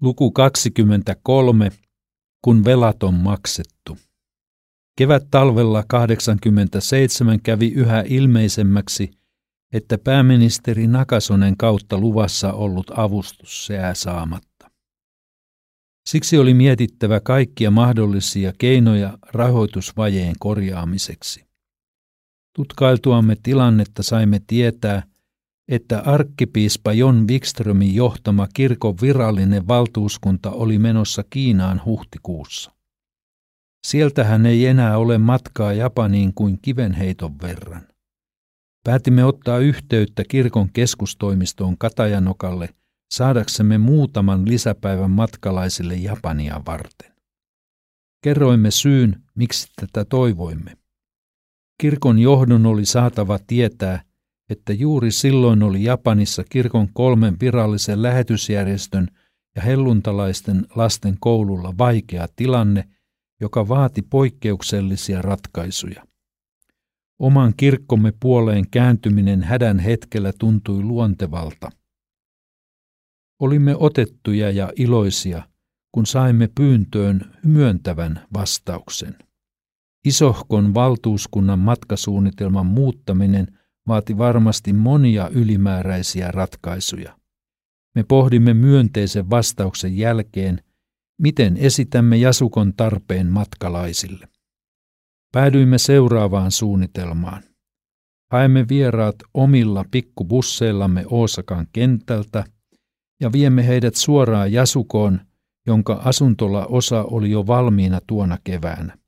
Luku 23. Kun velat on maksettu. Kevät talvella 87 kävi yhä ilmeisemmäksi, että pääministeri Nakasonen kautta luvassa ollut avustus seää saamatta. Siksi oli mietittävä kaikkia mahdollisia keinoja rahoitusvajeen korjaamiseksi. Tutkailtuamme tilannetta saimme tietää, että arkkipiispa Jon Wikströmin johtama kirkon virallinen valtuuskunta oli menossa Kiinaan huhtikuussa. Sieltähän ei enää ole matkaa Japaniin kuin kivenheiton verran. Päätimme ottaa yhteyttä kirkon keskustoimistoon Katajanokalle saadaksemme muutaman lisäpäivän matkalaisille Japania varten. Kerroimme syyn, miksi tätä toivoimme. Kirkon johdon oli saatava tietää, että juuri silloin oli Japanissa kirkon kolmen virallisen lähetysjärjestön ja helluntalaisten lasten koululla vaikea tilanne, joka vaati poikkeuksellisia ratkaisuja. Oman kirkkomme puoleen kääntyminen hädän hetkellä tuntui luontevalta. Olimme otettuja ja iloisia, kun saimme pyyntöön myöntävän vastauksen. Isohkon valtuuskunnan matkasuunnitelman muuttaminen – vaati varmasti monia ylimääräisiä ratkaisuja. Me pohdimme myönteisen vastauksen jälkeen, miten esitämme Jasukon tarpeen matkalaisille. Päädyimme seuraavaan suunnitelmaan. Haemme vieraat omilla pikkubusseillamme Oosakan kentältä ja viemme heidät suoraan Jasukoon, jonka asuntola osa oli jo valmiina tuona keväänä.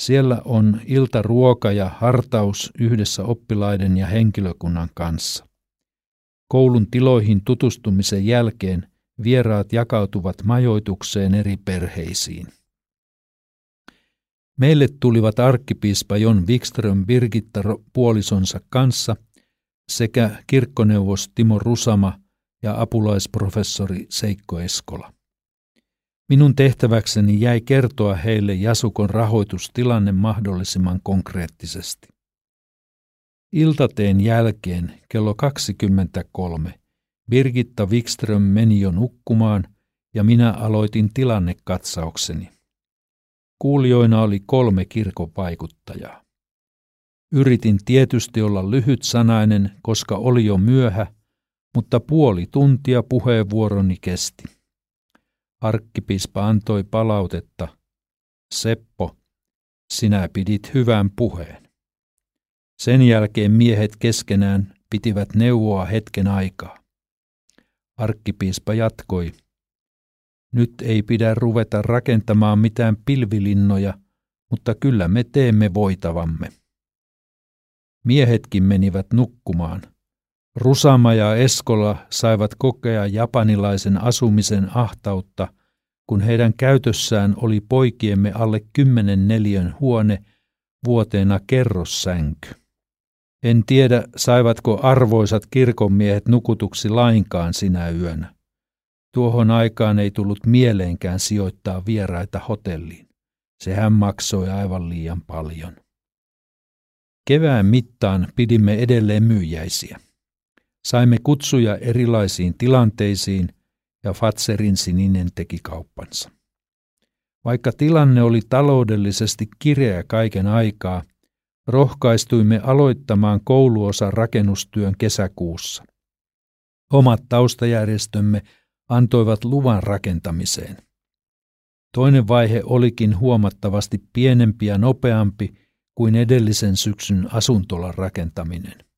Siellä on iltaruoka ja hartaus yhdessä oppilaiden ja henkilökunnan kanssa. Koulun tiloihin tutustumisen jälkeen vieraat jakautuvat majoitukseen eri perheisiin. Meille tulivat arkkipiispa Jon Wikström Birgitta puolisonsa kanssa sekä kirkkoneuvos Timo Rusama ja apulaisprofessori Seikko Eskola. Minun tehtäväkseni jäi kertoa heille Jasukon rahoitustilanne mahdollisimman konkreettisesti. Iltateen jälkeen kello 23 Birgitta Wikström meni jo nukkumaan ja minä aloitin tilannekatsaukseni. Kuulijoina oli kolme kirkon vaikuttajaa. Yritin tietysti olla lyhytsanainen, koska oli jo myöhä, mutta puoli tuntia puheenvuoroni kesti. Arkkipiispa antoi palautetta. Seppo, sinä pidit hyvän puheen. Sen jälkeen miehet keskenään pitivät neuvoa hetken aikaa. Arkkipiispa jatkoi. Nyt ei pidä ruveta rakentamaan mitään pilvilinnoja, mutta kyllä me teemme voitavamme. Miehetkin menivät nukkumaan. Rusama ja Eskola saivat kokea japanilaisen asumisen ahtautta, kun heidän käytössään oli poikiemme alle kymmenen neliön huone vuoteena kerrossänky. En tiedä, saivatko arvoisat kirkonmiehet nukutuksi lainkaan sinä yönä. Tuohon aikaan ei tullut mieleenkään sijoittaa vieraita hotelliin. Sehän maksoi aivan liian paljon. Kevään mittaan pidimme edelleen myyjäisiä. Saimme kutsuja erilaisiin tilanteisiin ja Fatserin sininen teki kauppansa. Vaikka tilanne oli taloudellisesti kireä kaiken aikaa, rohkaistuimme aloittamaan kouluosan rakennustyön kesäkuussa. Omat taustajärjestömme antoivat luvan rakentamiseen. Toinen vaihe olikin huomattavasti pienempi ja nopeampi kuin edellisen syksyn asuntolan rakentaminen.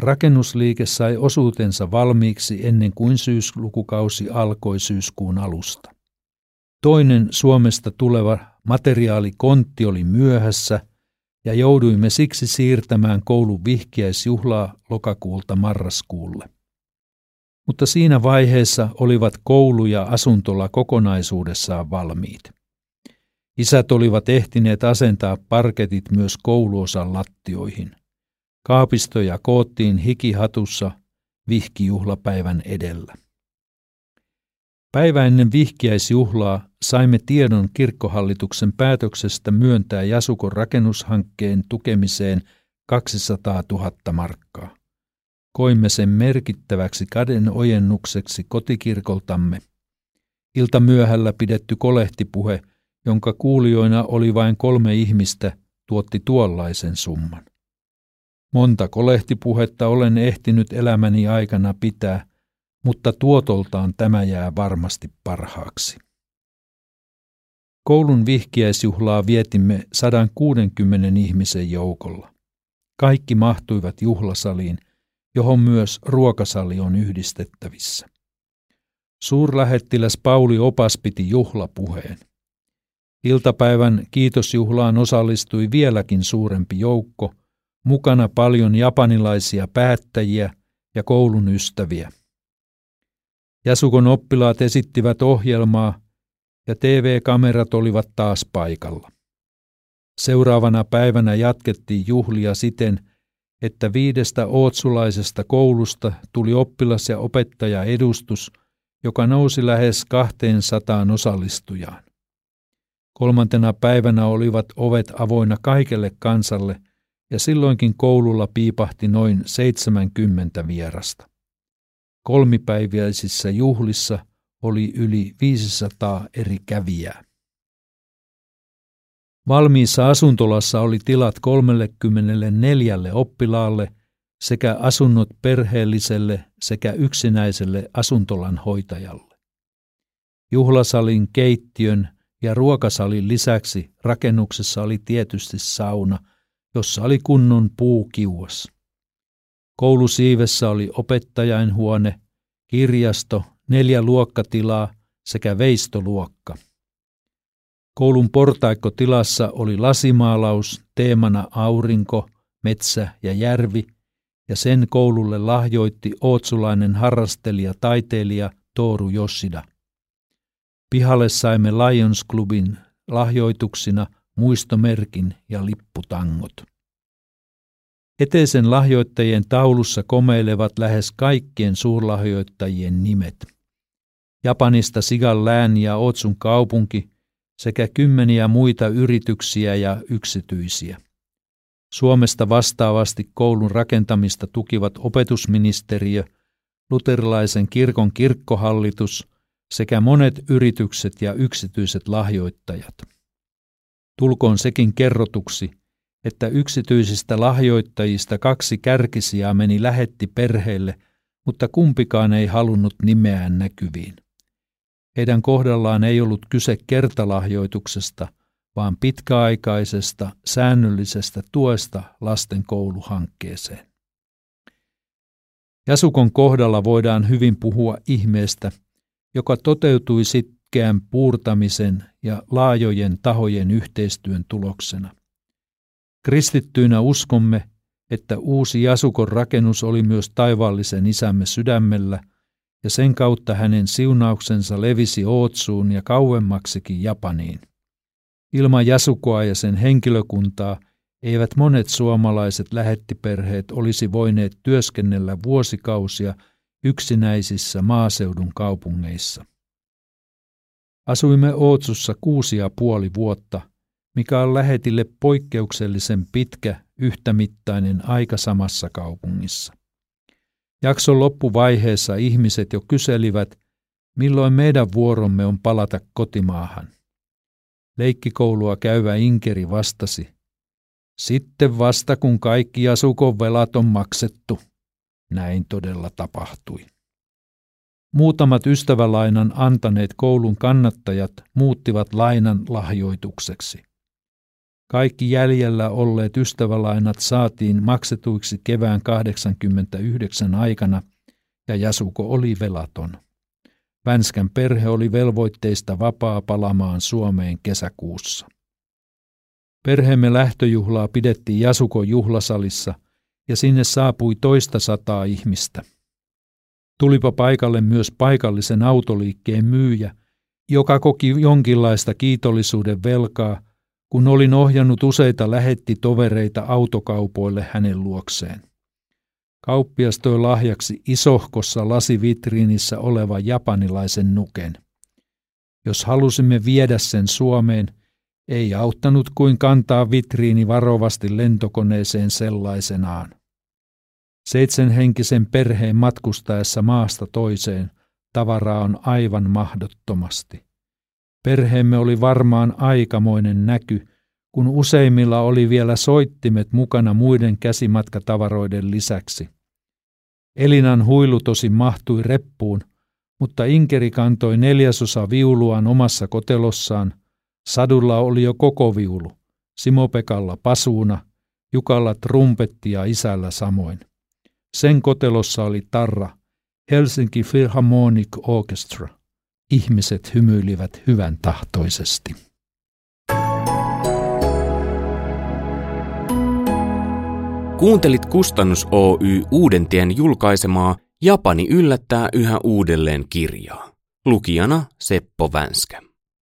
Rakennusliike sai osuutensa valmiiksi ennen kuin syyslukukausi alkoi syyskuun alusta. Toinen Suomesta tuleva materiaalikontti oli myöhässä ja jouduimme siksi siirtämään koulun vihkiäisjuhlaa lokakuulta marraskuulle. Mutta siinä vaiheessa olivat koulu ja asuntola kokonaisuudessaan valmiit. Isät olivat ehtineet asentaa parketit myös kouluosan lattioihin. Kaapistoja koottiin hikihatussa vihkijuhlapäivän edellä. Päivä ennen vihkiäisjuhlaa saimme tiedon kirkkohallituksen päätöksestä myöntää Jasukon rakennushankkeen tukemiseen 200 000 markkaa. Koimme sen merkittäväksi käden ojennukseksi kotikirkoltamme Ilta myöhällä pidetty kolehtipuhe, jonka kuulijoina oli vain kolme ihmistä, tuotti tuollaisen summan. Monta kolehtipuhetta olen ehtinyt elämäni aikana pitää, mutta tuotoltaan tämä jää varmasti parhaaksi. Koulun vihkiäisjuhlaa vietimme 160 ihmisen joukolla. Kaikki mahtuivat juhlasaliin, johon myös ruokasali on yhdistettävissä. Suurlähettiläs Pauli Opas piti juhlapuheen. Iltapäivän kiitosjuhlaan osallistui vieläkin suurempi joukko, mukana paljon japanilaisia päättäjiä ja koulun ystäviä. Jasukon oppilaat esittivät ohjelmaa ja TV-kamerat olivat taas paikalla. Seuraavana päivänä jatkettiin juhlia siten, että viidestä ootsulaisesta koulusta tuli oppilas- ja opettajaedustus, joka nousi lähes 200 osallistujaan. Kolmantena päivänä olivat ovet avoinna kaikelle kansalle, ja silloinkin koululla piipahti noin 70 vierasta. Kolmipäiväisissä juhlissa oli yli 500 eri kävijää. Valmiissa asuntolassa oli tilat 34 oppilaalle sekä asunnot perheelliselle sekä yksinäiselle asuntolan hoitajalle. Juhlasalin, keittiön ja ruokasalin lisäksi rakennuksessa oli tietysti sauna, jossa oli kunnon puukiuas. Koulusiivessä oli opettajainhuone, kirjasto, neljä luokkatilaa sekä veistoluokka. Koulun portaikkotilassa oli lasimaalaus teemana aurinko, metsä ja järvi, ja sen koululle lahjoitti ootsulainen harrastelija taiteilija Tooru Jossida. Pihalle saimme Lions Clubin lahjoituksina muistomerkin ja lipputangot. Eteisen lahjoittajien taulussa komeilevat lähes kaikkien suurlahjoittajien nimet. Japanista Sigan lään ja Otsun kaupunki sekä kymmeniä muita yrityksiä ja yksityisiä. Suomesta vastaavasti koulun rakentamista tukivat opetusministeriö, luterilaisen kirkon kirkkohallitus sekä monet yritykset ja yksityiset lahjoittajat. Tulkoon sekin kerrotuksi, että yksityisistä lahjoittajista kaksi kärkisiä meni lähetti perheelle, mutta kumpikaan ei halunnut nimeään näkyviin. Heidän kohdallaan ei ollut kyse kertalahjoituksesta, vaan pitkäaikaisesta, säännöllisestä tuesta lasten kouluhankkeeseen. Jasukon kohdalla voidaan hyvin puhua ihmeestä, joka toteutui sitkeän puurtamisen ja laajojen tahojen yhteistyön tuloksena. Kristittyinä uskomme, että uusi Jasukon rakennus oli myös taivaallisen isämme sydämellä ja sen kautta hänen siunauksensa levisi Ootsuun ja kauemmaksikin Japaniin. Ilman Jasukoa ja sen henkilökuntaa eivät monet suomalaiset lähettiperheet olisi voineet työskennellä vuosikausia yksinäisissä maaseudun kaupungeissa. Asuimme Ootsussa kuusi ja puoli vuotta, mikä on lähetille poikkeuksellisen pitkä yhtämittainen aika samassa kaupungissa. Jakson loppuvaiheessa ihmiset jo kyselivät, milloin meidän vuoromme on palata kotimaahan. Leikkikoulua käyvä Inkeri vastasi, sitten vasta kun kaikki asukon velat on maksettu. Näin todella tapahtui. Muutamat ystävälainan antaneet koulun kannattajat muuttivat lainan lahjoitukseksi. Kaikki jäljellä olleet ystävälainat saatiin maksetuiksi kevään 89 aikana ja Jasuko oli velaton. Vänskän perhe oli velvoitteista vapaa palamaan Suomeen kesäkuussa. Perheemme lähtöjuhlaa pidettiin Jasukon juhlasalissa ja sinne saapui toista sataa ihmistä. Tulipa paikalle myös paikallisen autoliikkeen myyjä, joka koki jonkinlaista kiitollisuuden velkaa – kun olin ohjannut useita lähetti tovereita autokaupoille hänen luokseen. Kauppias toi lahjaksi isohkossa lasivitriinissä oleva japanilaisen nuken. Jos halusimme viedä sen Suomeen, ei auttanut kuin kantaa vitriini varovasti lentokoneeseen sellaisenaan. Seitsemänhenkisen perheen matkustaessa maasta toiseen tavaraa on aivan mahdottomasti. Perheemme oli varmaan aikamoinen näky, kun useimmilla oli vielä soittimet mukana muiden käsimatkatavaroiden lisäksi. Elinan huilu tosi mahtui reppuun, mutta Inkeri kantoi neljäsosa viuluaan omassa kotelossaan. Sadulla oli jo koko viulu, Simopekalla pasuuna, Jukalla trumpetti ja isällä samoin. Sen kotelossa oli tarra, Helsinki Philharmonic Orchestra. Ihmiset hymyilivät hyvän tahtoisesti. Kuuntelit Kustannus Oy Uudentien julkaisemaa Japani yllättää yhä uudelleen kirjaa. Lukijana Seppo Vänskä.